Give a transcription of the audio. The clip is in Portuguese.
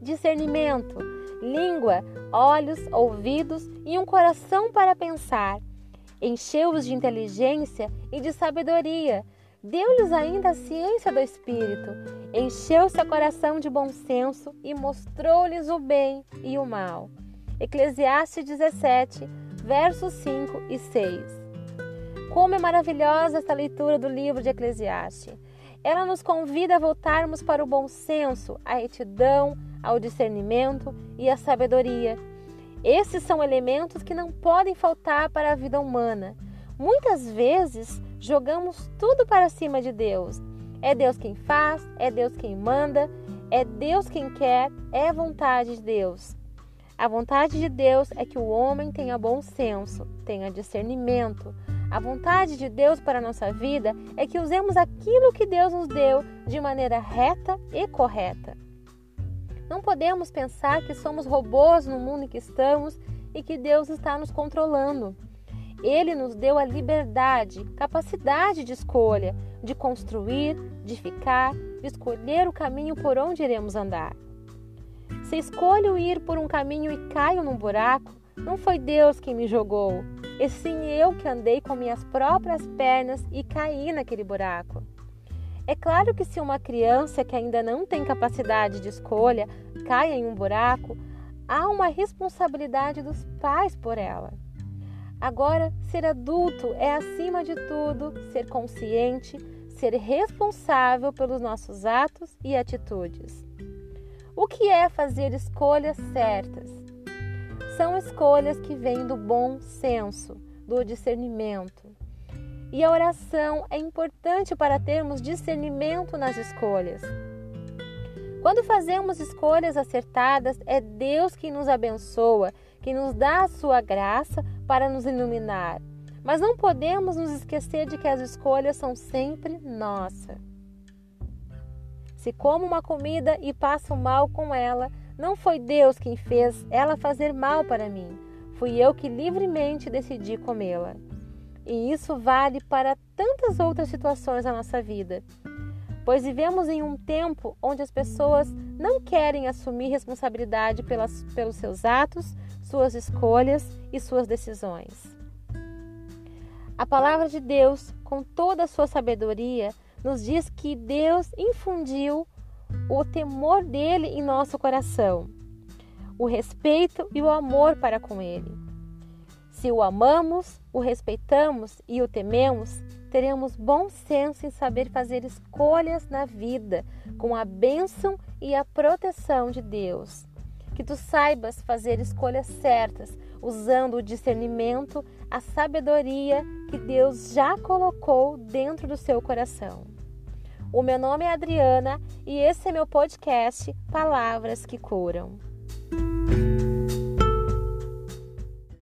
discernimento, língua, olhos, ouvidos e um coração para pensar. Encheu-os de inteligência e de sabedoria. Deu-lhes ainda a ciência do Espírito. Encheu seu coração de bom senso e mostrou-lhes o bem e o mal. Eclesiastes 17, versos 5 e 6. Como é maravilhosa esta leitura do livro de Eclesiastes. Ela nos convida a voltarmos para o bom senso, a retidão, ao discernimento e à sabedoria. Esses são elementos que não podem faltar para a vida humana. Muitas vezes jogamos tudo para cima de Deus. É Deus quem faz, é Deus quem manda, é Deus quem quer, é vontade de Deus. A vontade de Deus é que o homem tenha bom senso, tenha discernimento. A vontade de Deus para a nossa vida é que usemos aquilo que Deus nos deu de maneira reta e correta. Não podemos pensar que somos robôs no mundo em que estamos e que Deus está nos controlando. Ele nos deu a liberdade, capacidade de escolha, de construir, de ficar, de escolher o caminho por onde iremos andar. Se escolho ir por um caminho e caio num buraco, não foi Deus quem me jogou, e sim eu que andei com minhas próprias pernas e caí naquele buraco. É claro que se uma criança que ainda não tem capacidade de escolha cai em um buraco, há uma responsabilidade dos pais por ela. Agora, ser adulto é, acima de tudo, ser consciente, ser responsável pelos nossos atos e atitudes. O que é fazer escolhas certas? São escolhas que vêm do bom senso, do discernimento, e a oração é importante para termos discernimento nas escolhas. Quando fazemos escolhas acertadas, é Deus quem nos abençoa, que nos dá a sua graça para nos iluminar. Mas não podemos nos esquecer de que as escolhas são sempre nossas. Se como uma comida e passo mal com ela, não foi Deus quem fez ela fazer mal para mim. Fui eu que livremente decidi comê-la. E isso vale para tantas outras situações da nossa vida. Pois vivemos em um tempo onde as pessoas não querem assumir responsabilidade pelas, pelos seus atos, suas escolhas e suas decisões. A palavra de Deus, com toda a sua sabedoria, nos diz que Deus infundiu o temor dele em nosso coração, o respeito e o amor para com ele. Se o amamos, o respeitamos e o tememos, teremos bom senso em saber fazer escolhas na vida com a bênção e a proteção de Deus. Que tu saibas fazer escolhas certas, usando o discernimento, a sabedoria que Deus já colocou dentro do seu coração. O meu nome é Adriana e esse é meu podcast Palavras que Curam.